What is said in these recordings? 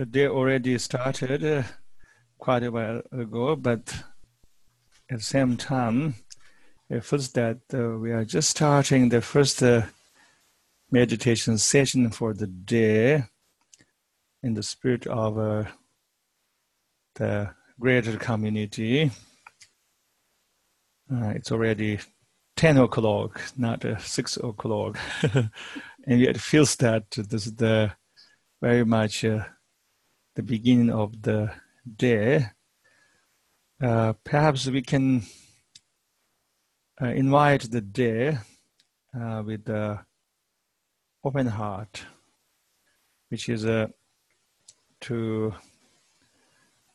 the day already started uh, quite a while ago, but at the same time, it feels that uh, we are just starting the first uh, meditation session for the day in the spirit of uh, the greater community. Uh, it's already 10 o'clock, not uh, 6 o'clock. and yet it feels that this is the very much the beginning of the day. Uh, perhaps we can uh, invite the day uh, with the open heart, which is uh, to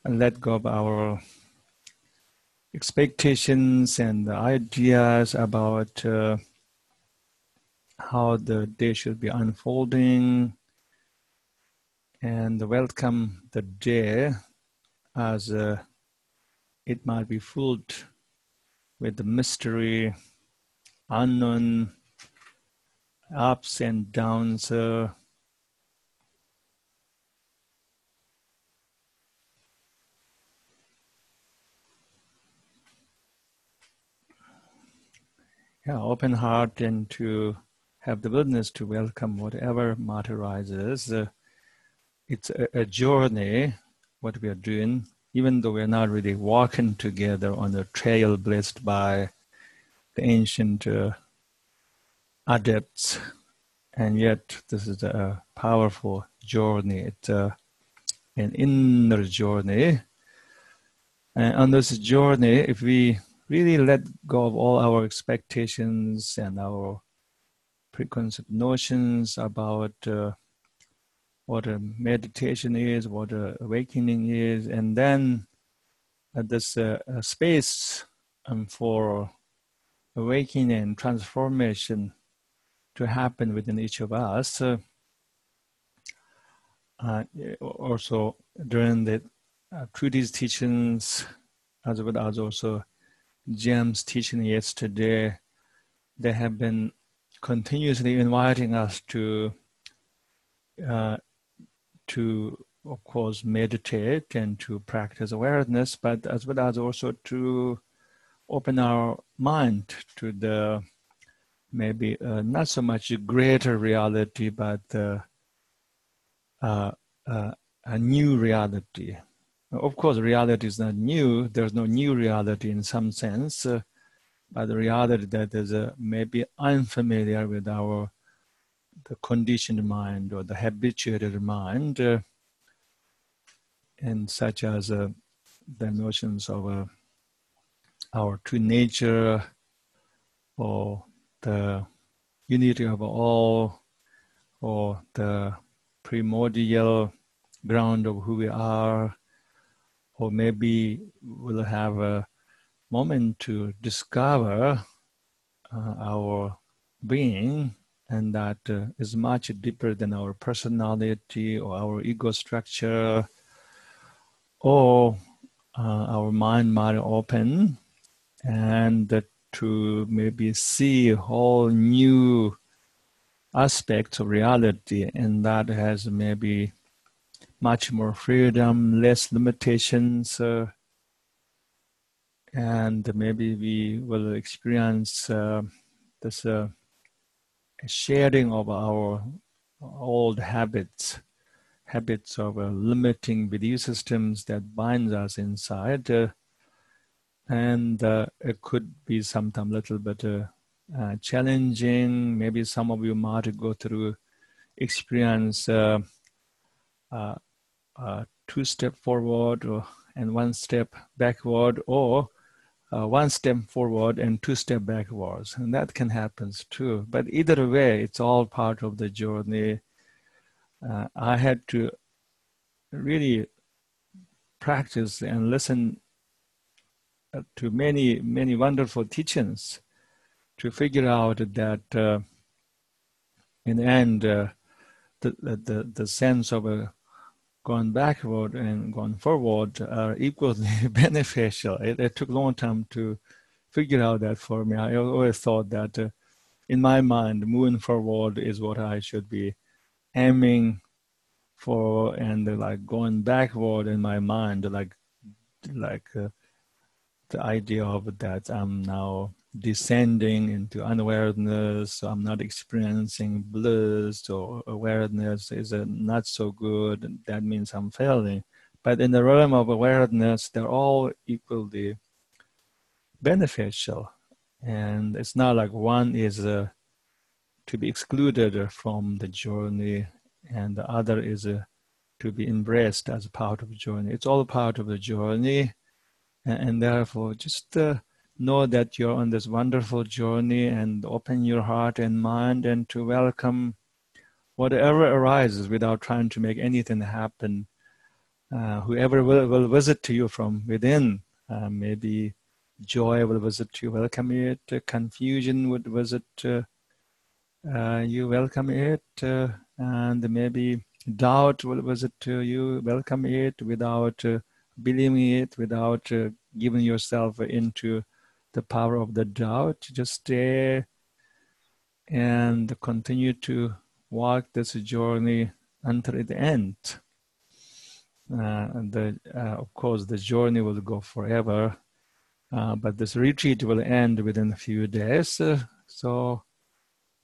let go of our expectations and ideas about uh, how the day should be unfolding and welcome the day as uh, it might be filled with the mystery, unknown ups and downs. Uh, yeah, open heart and to have the willingness to welcome whatever materializes. Uh, it's a, a, journey, what we are doing, even though we're not really walking together on the trail blessed by the ancient uh, adepts. And yet, this is a powerful journey. It's a, an inner journey. And on this journey, if we really let go of all our expectations and our preconceived notions about uh, what a meditation is, what a awakening is, and then uh, this uh, space um, for awakening and transformation to happen within each of us. Uh, also, during the uh, Trudy's teachings, as well as also Jim's teaching yesterday, they have been continuously inviting us to uh, to of course meditate and to practice awareness, but as well as also to open our mind to the maybe uh, not so much greater reality, but uh, uh, a new reality of course, reality is not new. There's no new reality in some sense, uh, but the reality that is uh, maybe unfamiliar with our the conditioned mind or the habituated mind, uh, and such as uh, the notions of uh, our true nature or the unity of all or the primordial ground of who we are or maybe we'll have a moment to discover uh, our being and that uh, is much deeper than our personality or our ego structure or uh, our mind might open. And to maybe see whole new aspects of reality and that has maybe much more freedom, less limitations, uh, and maybe we will experience uh, this uh, sharing of our old habits, habits of uh, limiting belief systems that binds us inside, uh, and uh, it could be sometimes a little bit challenging. Maybe some of you might go through experience. Uh, uh, two step forward or, and one step backward or uh, one step forward and two step backwards and that can happen too. But either way it's all part of the journey. Uh, i had to really practice and listen uh, to many many wonderful teachings to figure out that uh, in the end uh, the, the the sense of a gone backward and gone forward are equally beneficial. It, it, took a long time to figure out that for me. I always thought that uh, in my mind, moving forward is what I should be aiming for and like going backward in my mind, like like uh, the idea of that I'm now descending into unawareness, I'm not experiencing bliss or awareness is uh, not so good. That means I'm failing. But in the realm of awareness, they're all equally beneficial. And it's not like one is uh, to be excluded from the journey and the other is uh, to be embraced as part of the journey. It's all part of the journey. And, and therefore, just uh, know that you're on this wonderful journey and open your heart and mind and to welcome whatever arises without trying to make anything happen. Uh, whoever will, will visit to you from within, uh, maybe joy will visit you, welcome it, uh, confusion would visit uh, uh, you, welcome it, uh, and maybe doubt will visit to you, welcome it without believing it, without giving yourself into the power of the doubt. Just stay and continue to walk this journey until the end. Uh, the, uh, of course, the journey will go forever, uh, but this retreat will end within a few days. So,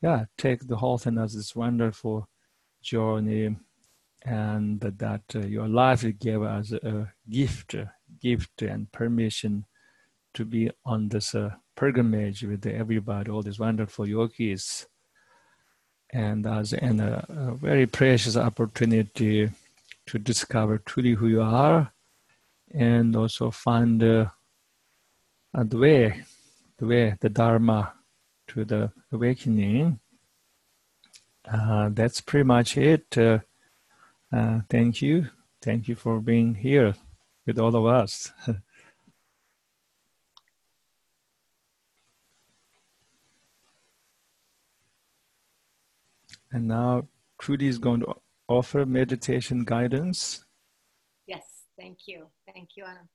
yeah, take the whole thing as this wonderful journey, and that uh, your life gave as a gift, gift and permission to be on this uh, pilgrimage with everybody, all these wonderful yogis, and as an, uh, a very precious opportunity to discover truly who you are, and also find uh, the way, the way, the dharma to the awakening. Uh, that's pretty much it. Uh, uh, thank you, thank you for being here with all of us. And now Trudy is going to offer meditation guidance. Yes, thank you. Thank you, Anam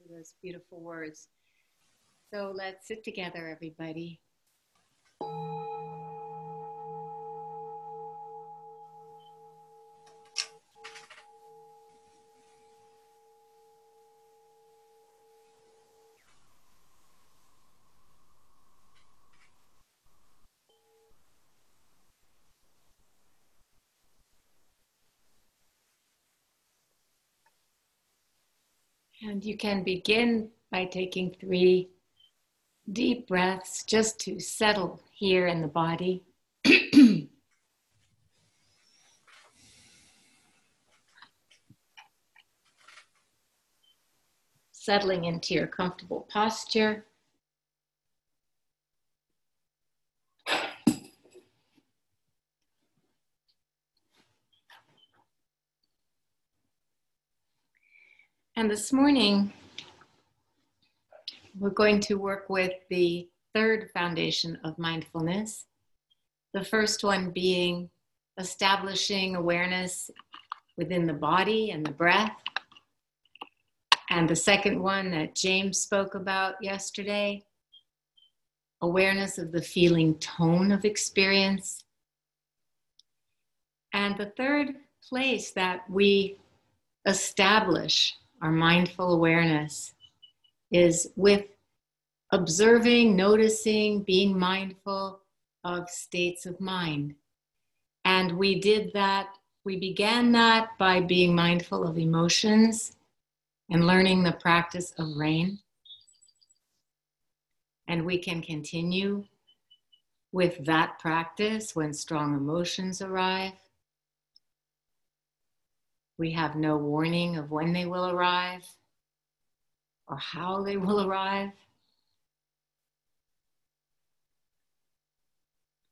for those beautiful words. So let's sit together, everybody. And you can begin by taking three deep breaths just to settle here in the body. Settling into your comfortable posture. And this morning, we're going to work with the third foundation of mindfulness. The first one being establishing awareness within the body and the breath. And the second one that James spoke about yesterday awareness of the feeling tone of experience. And the third place that we establish our mindful awareness is with observing, noticing, being mindful of states of mind. And we did that, we began that by being mindful of emotions and learning the practice of rain. And we can continue with that practice when strong emotions arrive. We have no warning of when they will arrive or how they will arrive.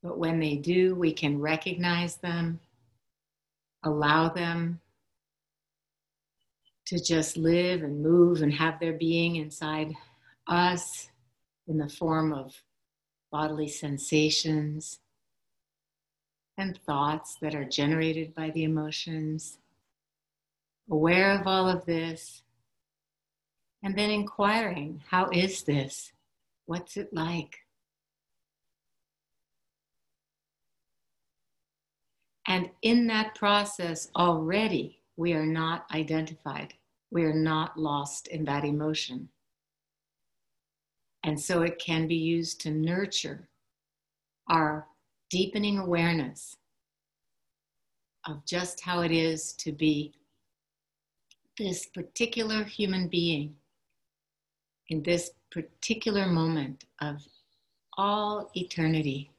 But when they do, we can recognize them, allow them to just live and move and have their being inside us in the form of bodily sensations and thoughts that are generated by the emotions aware of all of this, and then inquiring, how is this? What's it like? And in that process, already we are not identified. We are not lost in that emotion. And so it can be used to nurture our deepening awareness of just how it is to be this particular human being in this particular moment of all eternity.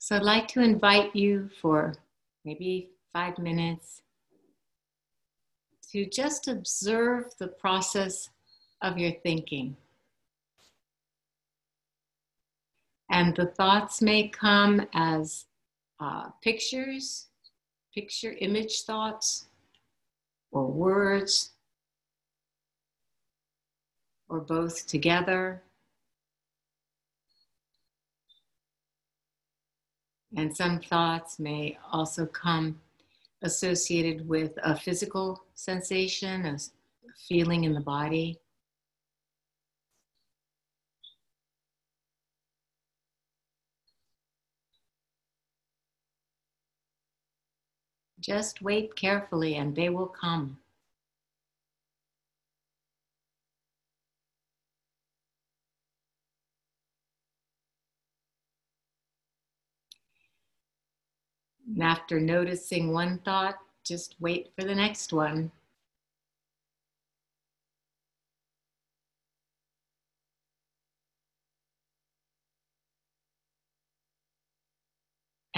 So I'd like to invite you for maybe five minutes to just observe the process of your thinking. And the thoughts may come as uh, pictures, picture image thoughts, or words, or both together. And some thoughts may also come associated with a physical sensation, a feeling in the body. Just wait carefully and they will come. And after noticing one thought, just wait for the next one.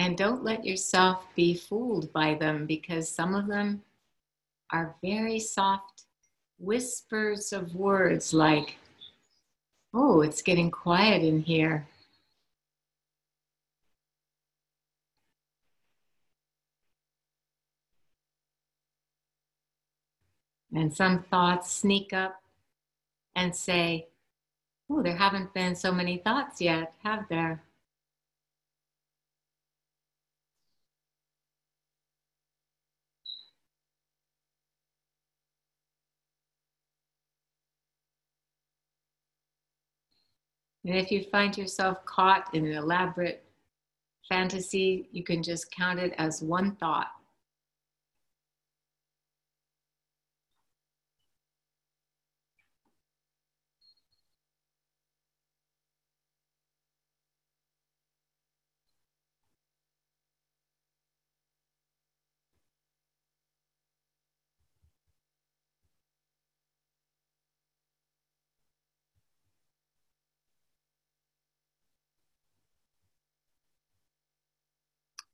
And don't let yourself be fooled by them because some of them are very soft whispers of words like, oh, it's getting quiet in here. And some thoughts sneak up and say, Oh, there haven't been so many thoughts yet, have there? And if you find yourself caught in an elaborate fantasy, you can just count it as one thought.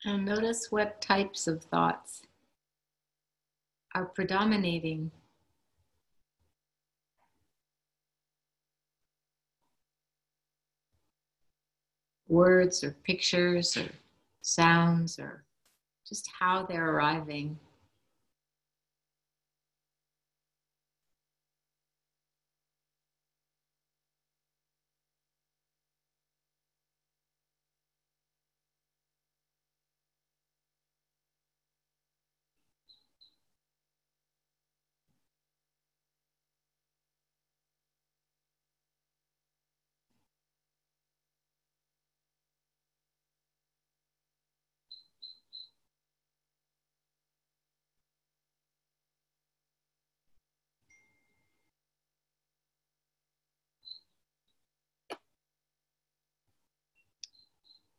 And notice what types of thoughts are predominating. Words or pictures or sounds or just how they're arriving.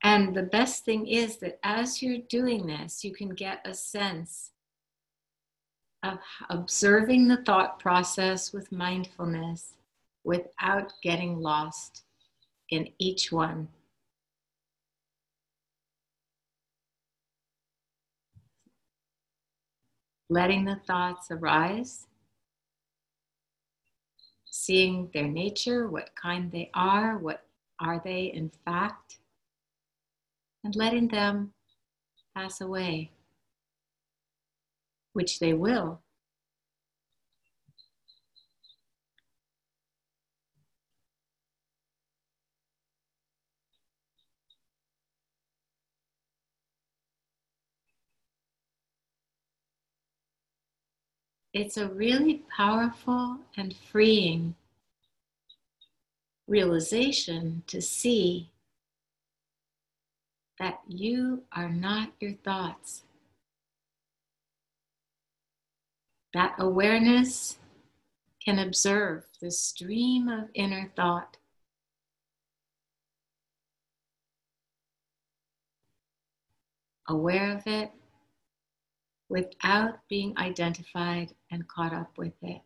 And the best thing is that as you're doing this, you can get a sense of observing the thought process with mindfulness without getting lost in each one. Letting the thoughts arise, seeing their nature, what kind they are, what are they in fact and letting them pass away, which they will. it's a really powerful and freeing realization to see that you are not your thoughts. That awareness can observe the stream of inner thought. Aware of it without being identified and caught up with it.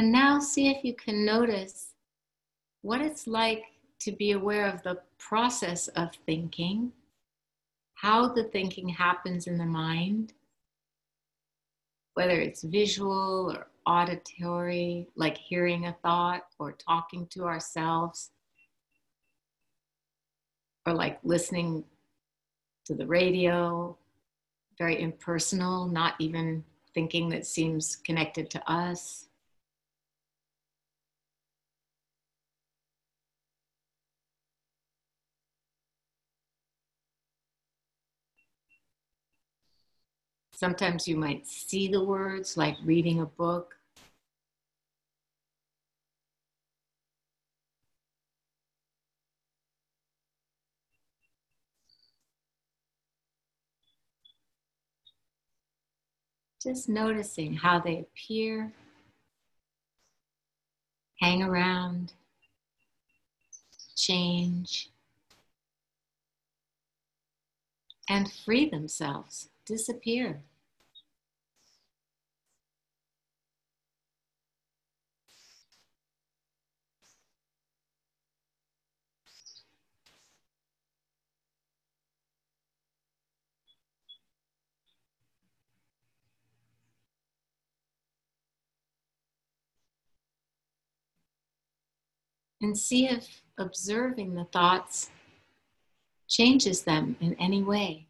And now see if you can notice what it's like to be aware of the process of thinking, how the thinking happens in the mind, whether it's visual or auditory, like hearing a thought or talking to ourselves, or like listening to the radio, very impersonal, not even thinking that seems connected to us. Sometimes you might see the words like reading a book. Just noticing how they appear, hang around, change, and free themselves, disappear. And see if observing the thoughts changes them in any way.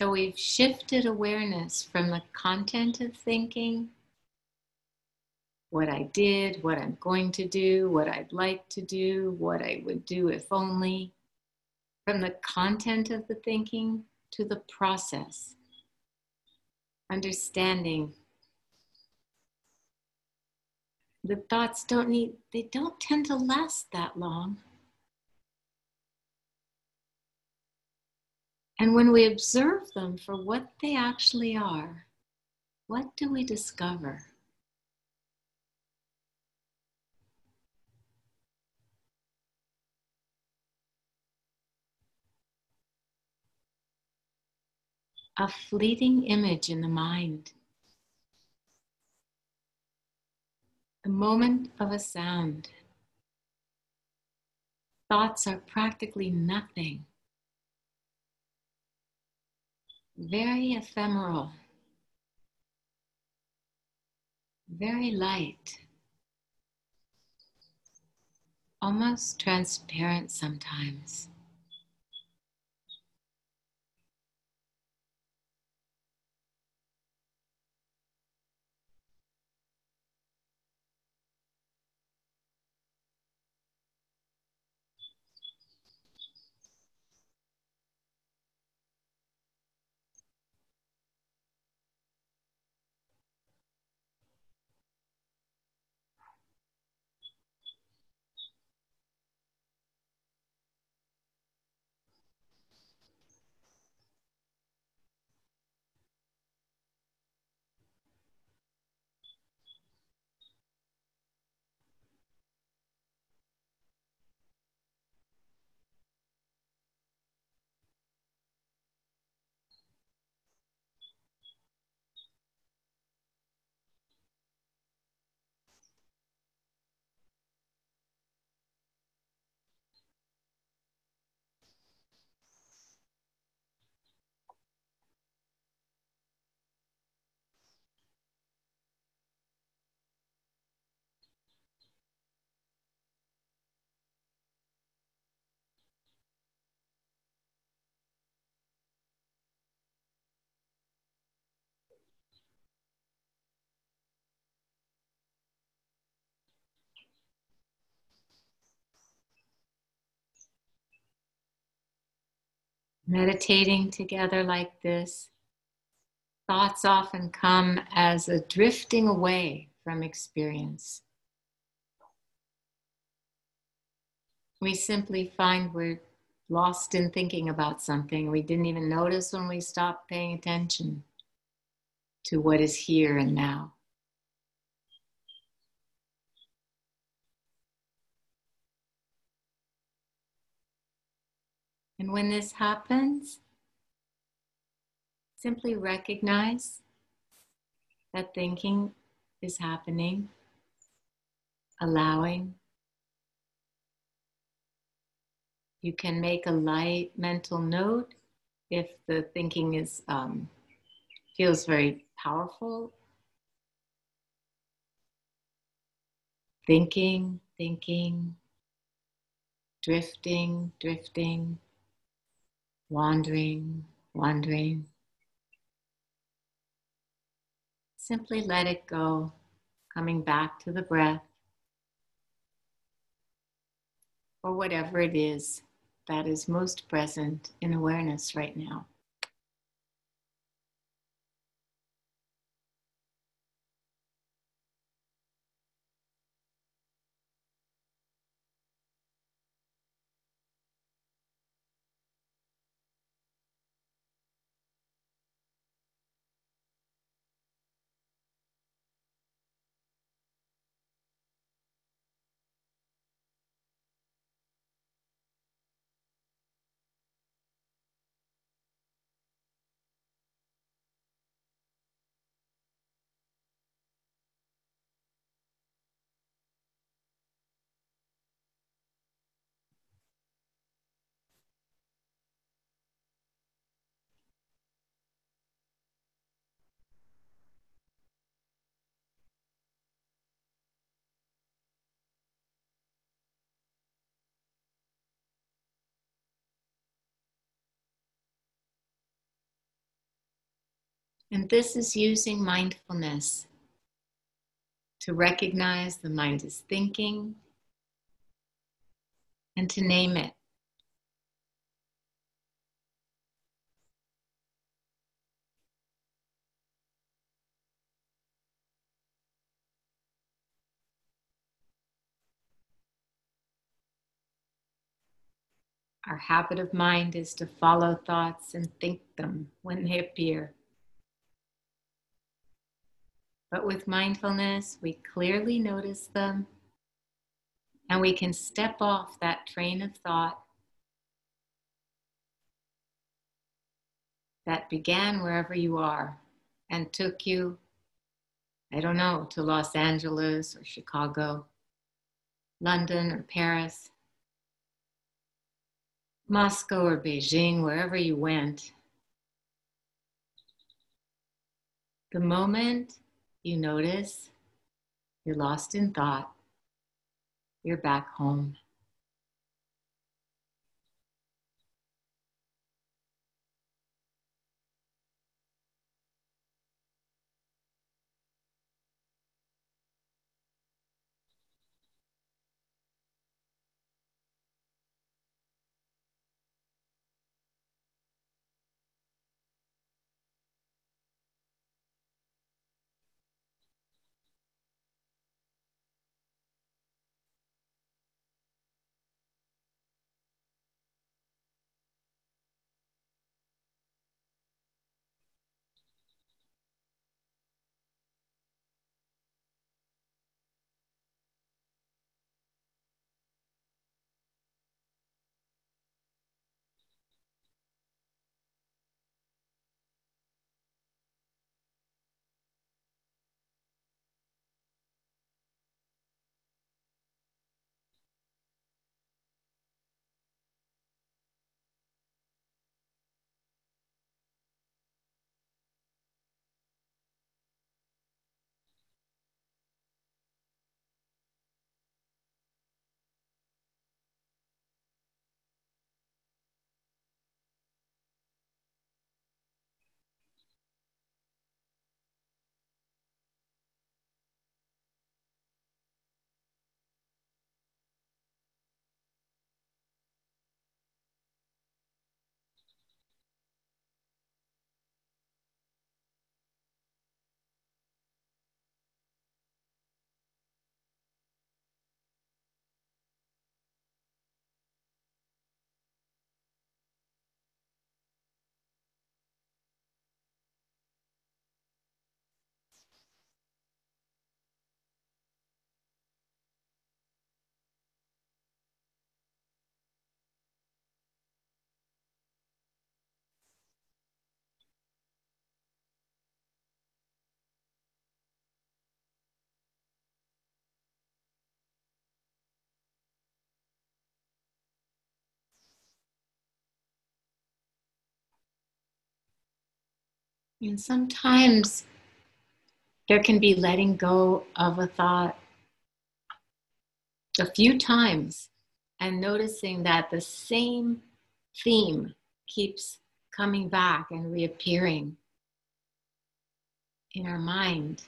So we've shifted awareness from the content of thinking what I did, what I'm going to do, what I'd like to do, what I would do if only, from the content of the thinking to the process. Understanding the thoughts don't need, they don't tend to last that long. And when we observe them for what they actually are, what do we discover? A fleeting image in the mind, the moment of a sound. Thoughts are practically nothing, very ephemeral, very light, almost transparent sometimes. Meditating together like this, thoughts often come as a drifting away from experience. We simply find we're lost in thinking about something we didn't even notice when we stopped paying attention to what is here and now. And when this happens, simply recognize that thinking is happening, allowing. You can make a light mental note if the thinking is um, feels very powerful. Thinking, thinking, drifting, drifting wandering, wandering. Simply let it go, coming back to the breath or whatever it is that is most present in awareness right now. And this is using mindfulness to recognize the mind is thinking and to name it. Our habit of mind is to follow thoughts and think them when they appear. But with mindfulness, we clearly notice them and we can step off that train of thought that began wherever you are and took you, I don't know, to Los Angeles or Chicago, London or Paris, Moscow or Beijing, wherever you went. The moment you notice you're lost in thought, you're back home. And sometimes there can be letting go of a thought a few times and noticing that the same theme keeps coming back and reappearing in our mind.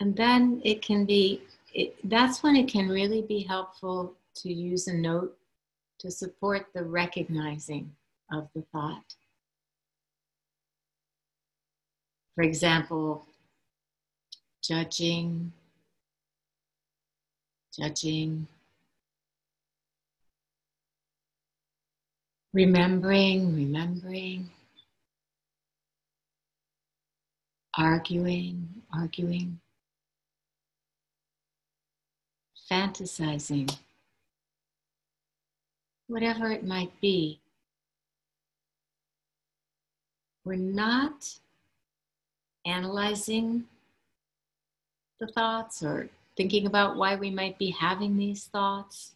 And then it can be, it, that's when it can really be helpful to use a note to support the recognizing of the thought. For example, judging, judging, remembering, remembering, arguing, arguing, fantasizing, whatever it might be. We're not analyzing the thoughts or thinking about why we might be having these thoughts.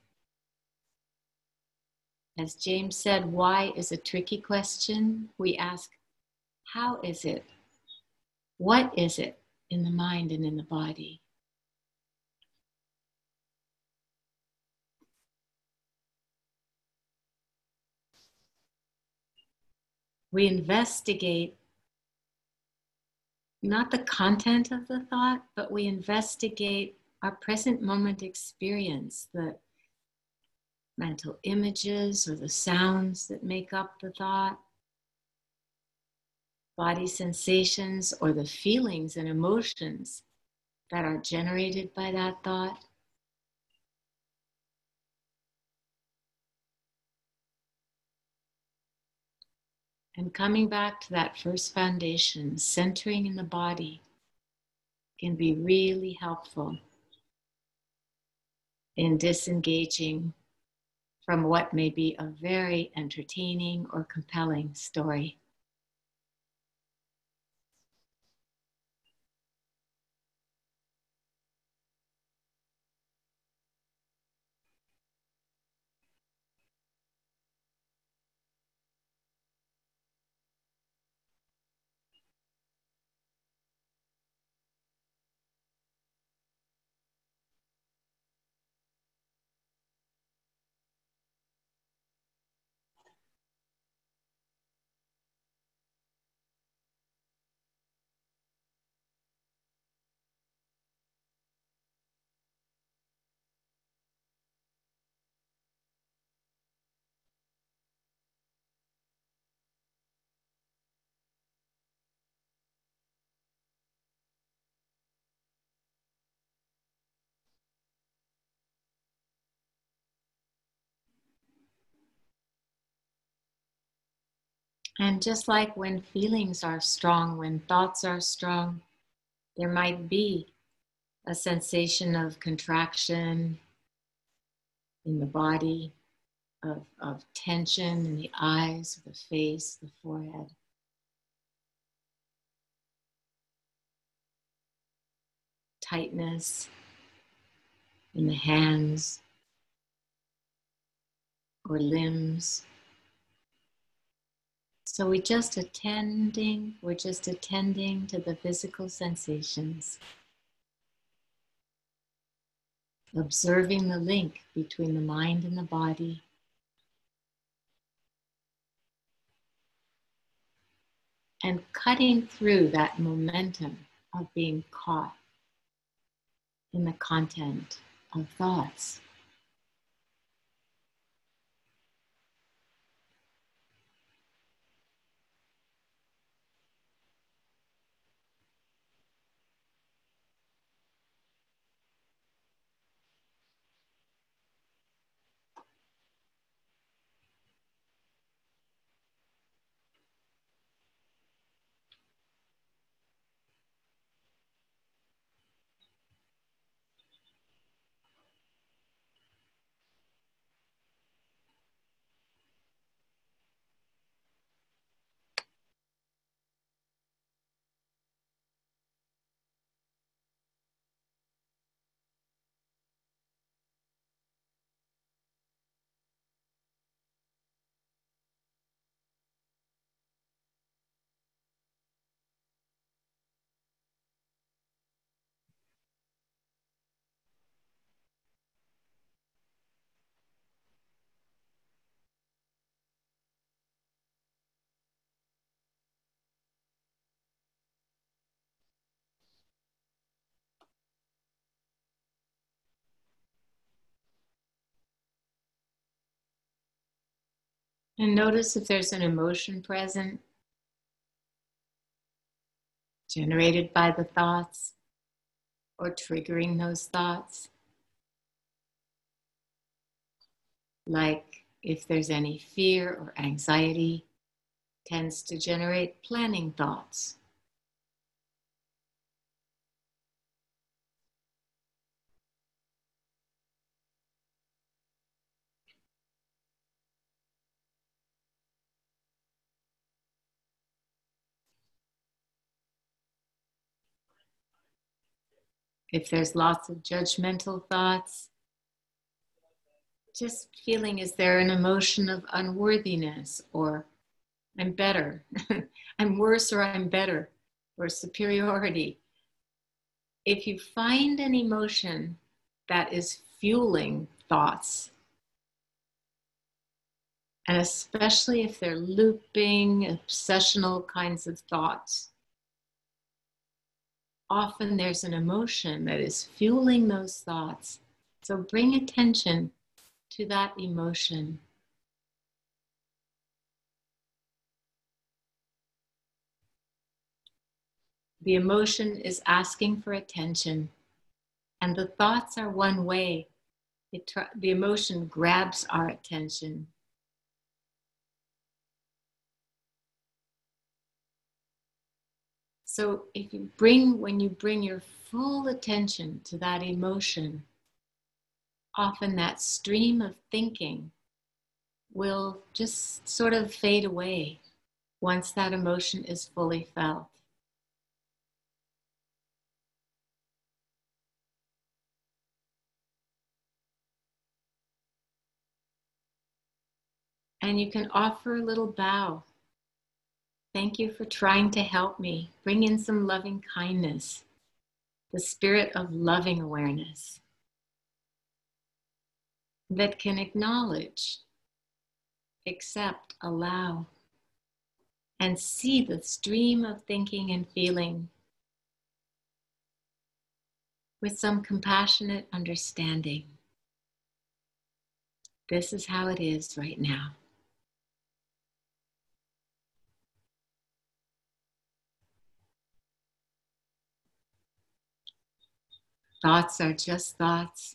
As James said, why is a tricky question. We ask, how is it? What is it in the mind and in the body? We investigate not the content of the thought, but we investigate our present moment experience, the mental images or the sounds that make up the thought, body sensations or the feelings and emotions that are generated by that thought. And coming back to that first foundation, centering in the body, can be really helpful in disengaging from what may be a very entertaining or compelling story. And just like when feelings are strong, when thoughts are strong, there might be a sensation of contraction in the body, of, of tension in the eyes, the face, the forehead. Tightness in the hands or limbs. So we're just attending, we're just attending to the physical sensations. Observing the link between the mind and the body. And cutting through that momentum of being caught in the content of thoughts. And notice if there's an emotion present generated by the thoughts or triggering those thoughts. Like if there's any fear or anxiety, tends to generate planning thoughts. If there's lots of judgmental thoughts, just feeling is there an emotion of unworthiness or I'm better, I'm worse or I'm better, or superiority. If you find an emotion that is fueling thoughts, and especially if they're looping, obsessional kinds of thoughts, often there's an emotion that is fueling those thoughts. So bring attention to that emotion. The emotion is asking for attention, and the thoughts are one way. It, the emotion grabs our attention. So if you bring, when you bring your full attention to that emotion, often that stream of thinking will just sort of fade away once that emotion is fully felt. And you can offer a little bow. Thank you for trying to help me. Bring in some loving kindness, the spirit of loving awareness that can acknowledge, accept, allow, and see the stream of thinking and feeling with some compassionate understanding. This is how it is right now. Thoughts are just thoughts.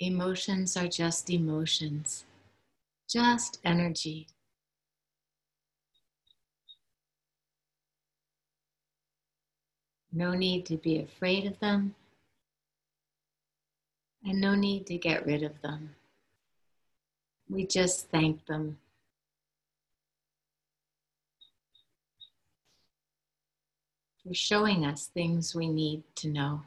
Emotions are just emotions, just energy. No need to be afraid of them, and no need to get rid of them. We just thank them for showing us things we need to know.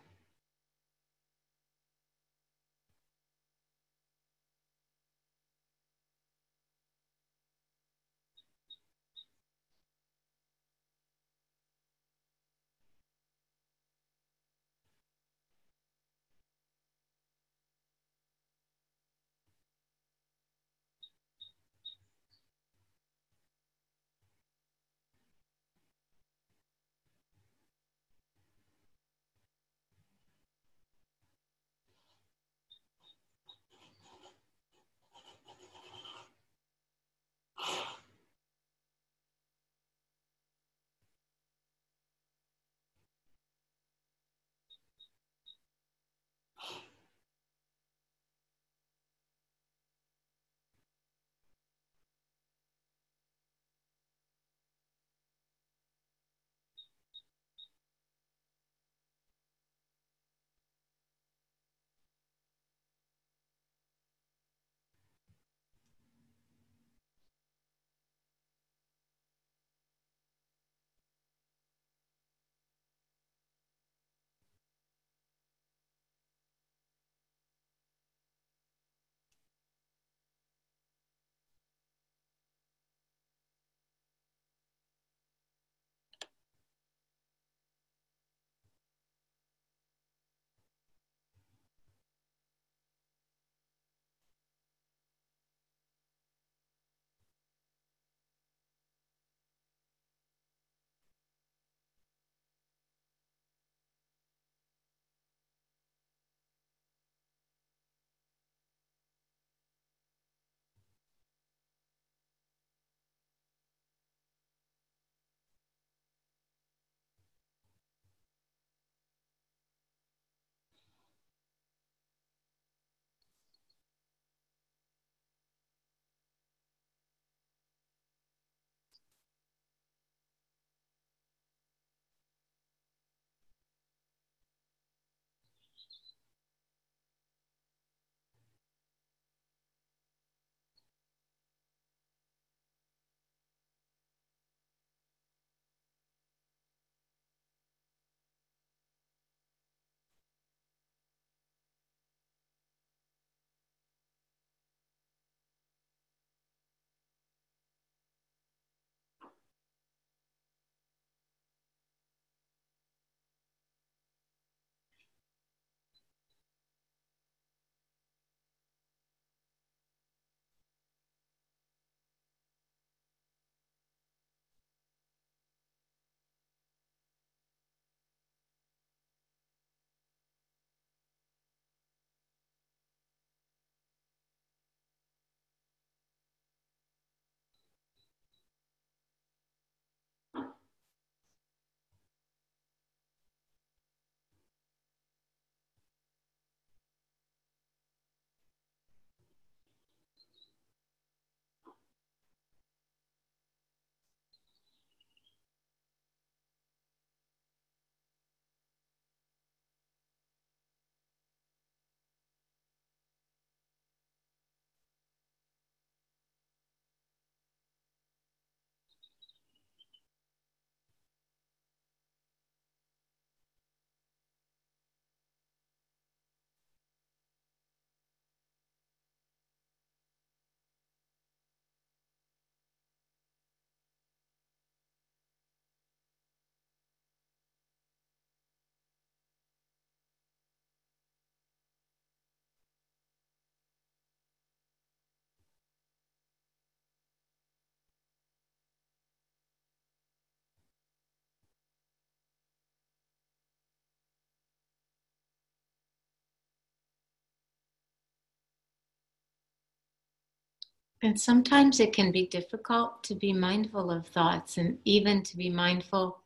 And sometimes it can be difficult to be mindful of thoughts and even to be mindful,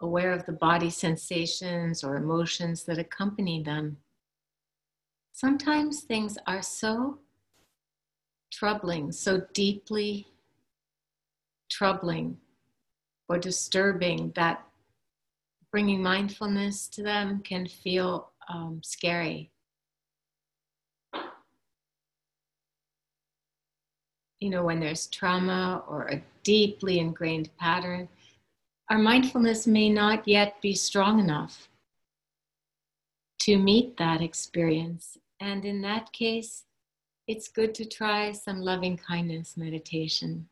aware of the body sensations or emotions that accompany them. Sometimes things are so troubling, so deeply troubling or disturbing that bringing mindfulness to them can feel um, scary. You know, when there's trauma or a deeply ingrained pattern, our mindfulness may not yet be strong enough to meet that experience. And in that case, it's good to try some loving kindness meditation,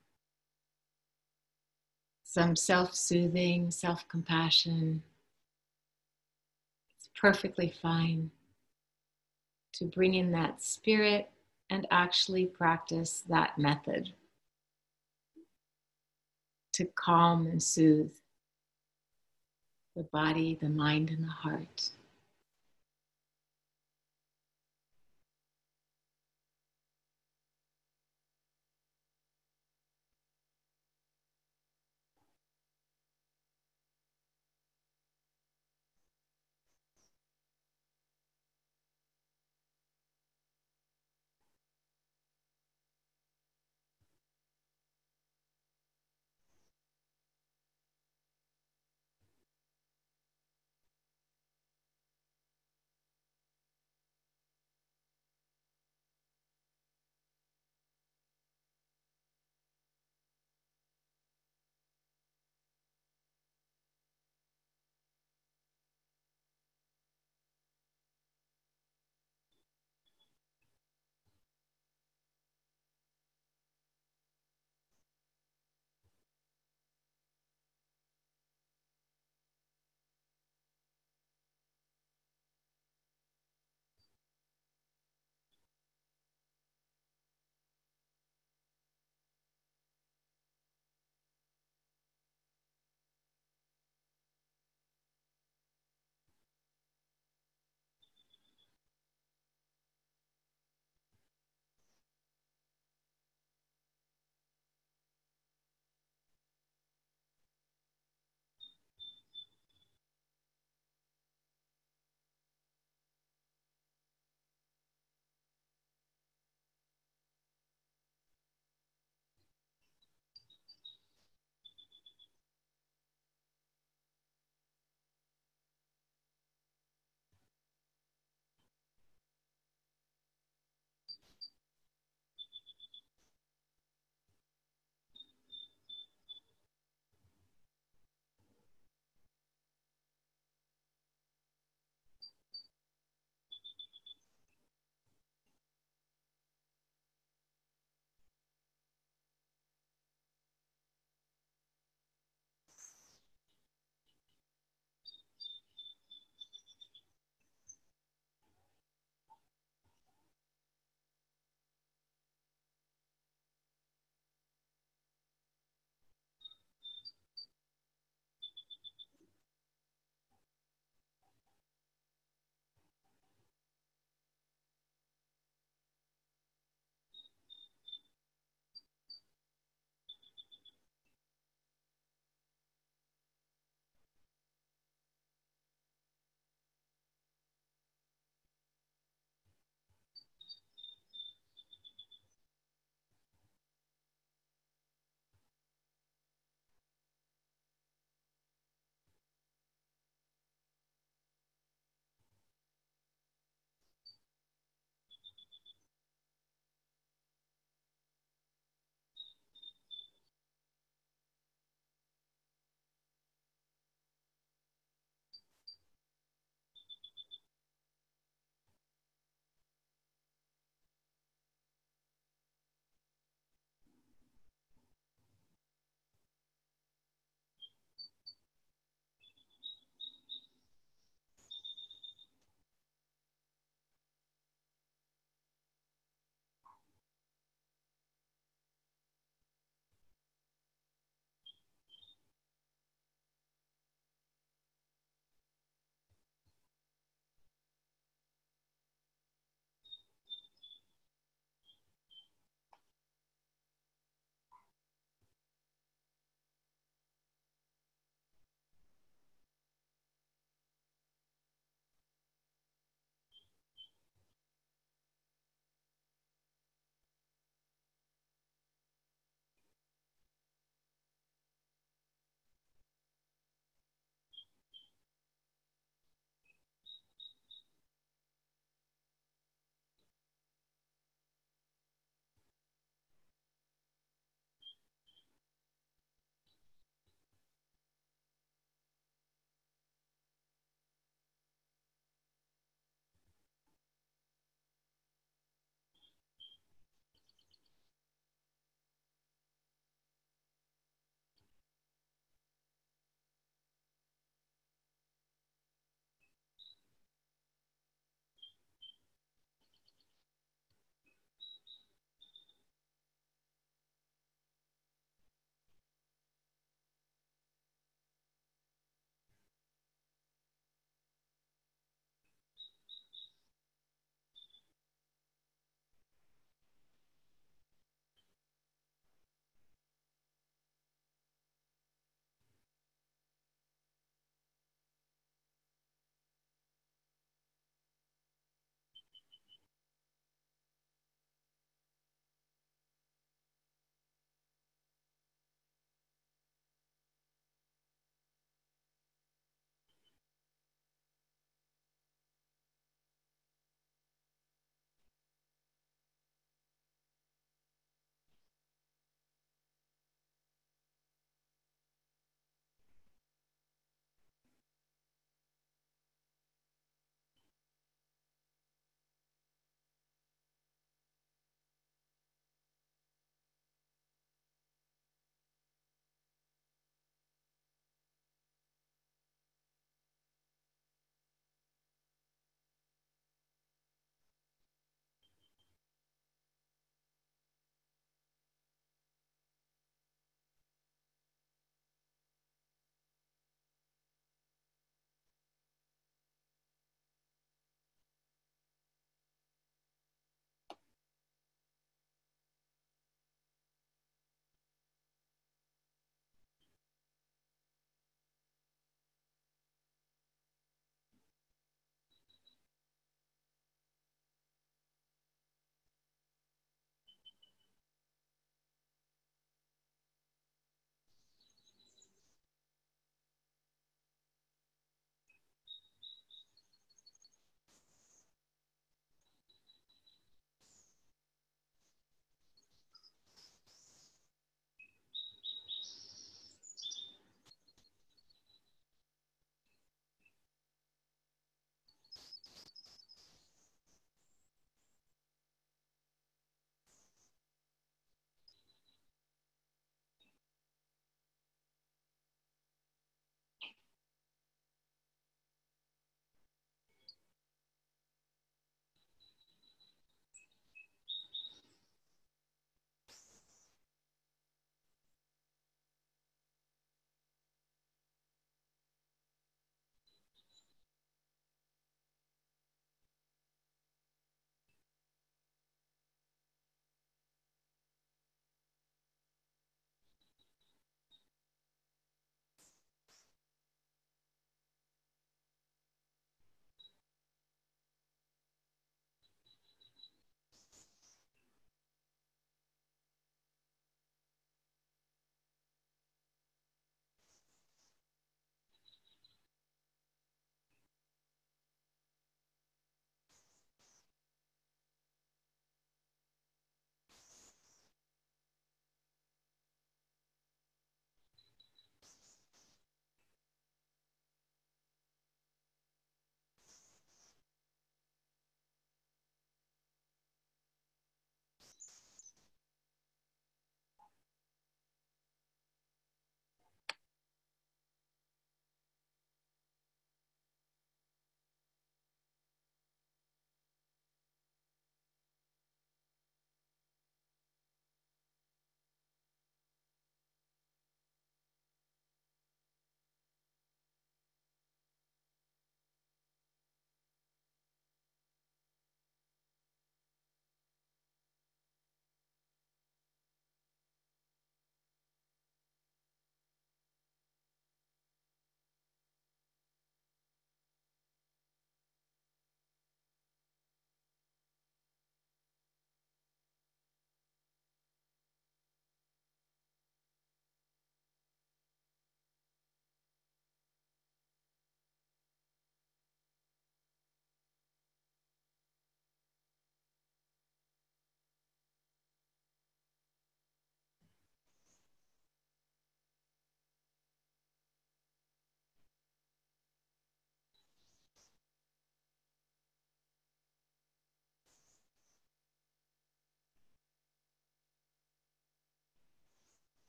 some self soothing, self compassion, It's perfectly fine to bring in that spirit and actually practice that method to calm and soothe the body, the mind, and the heart.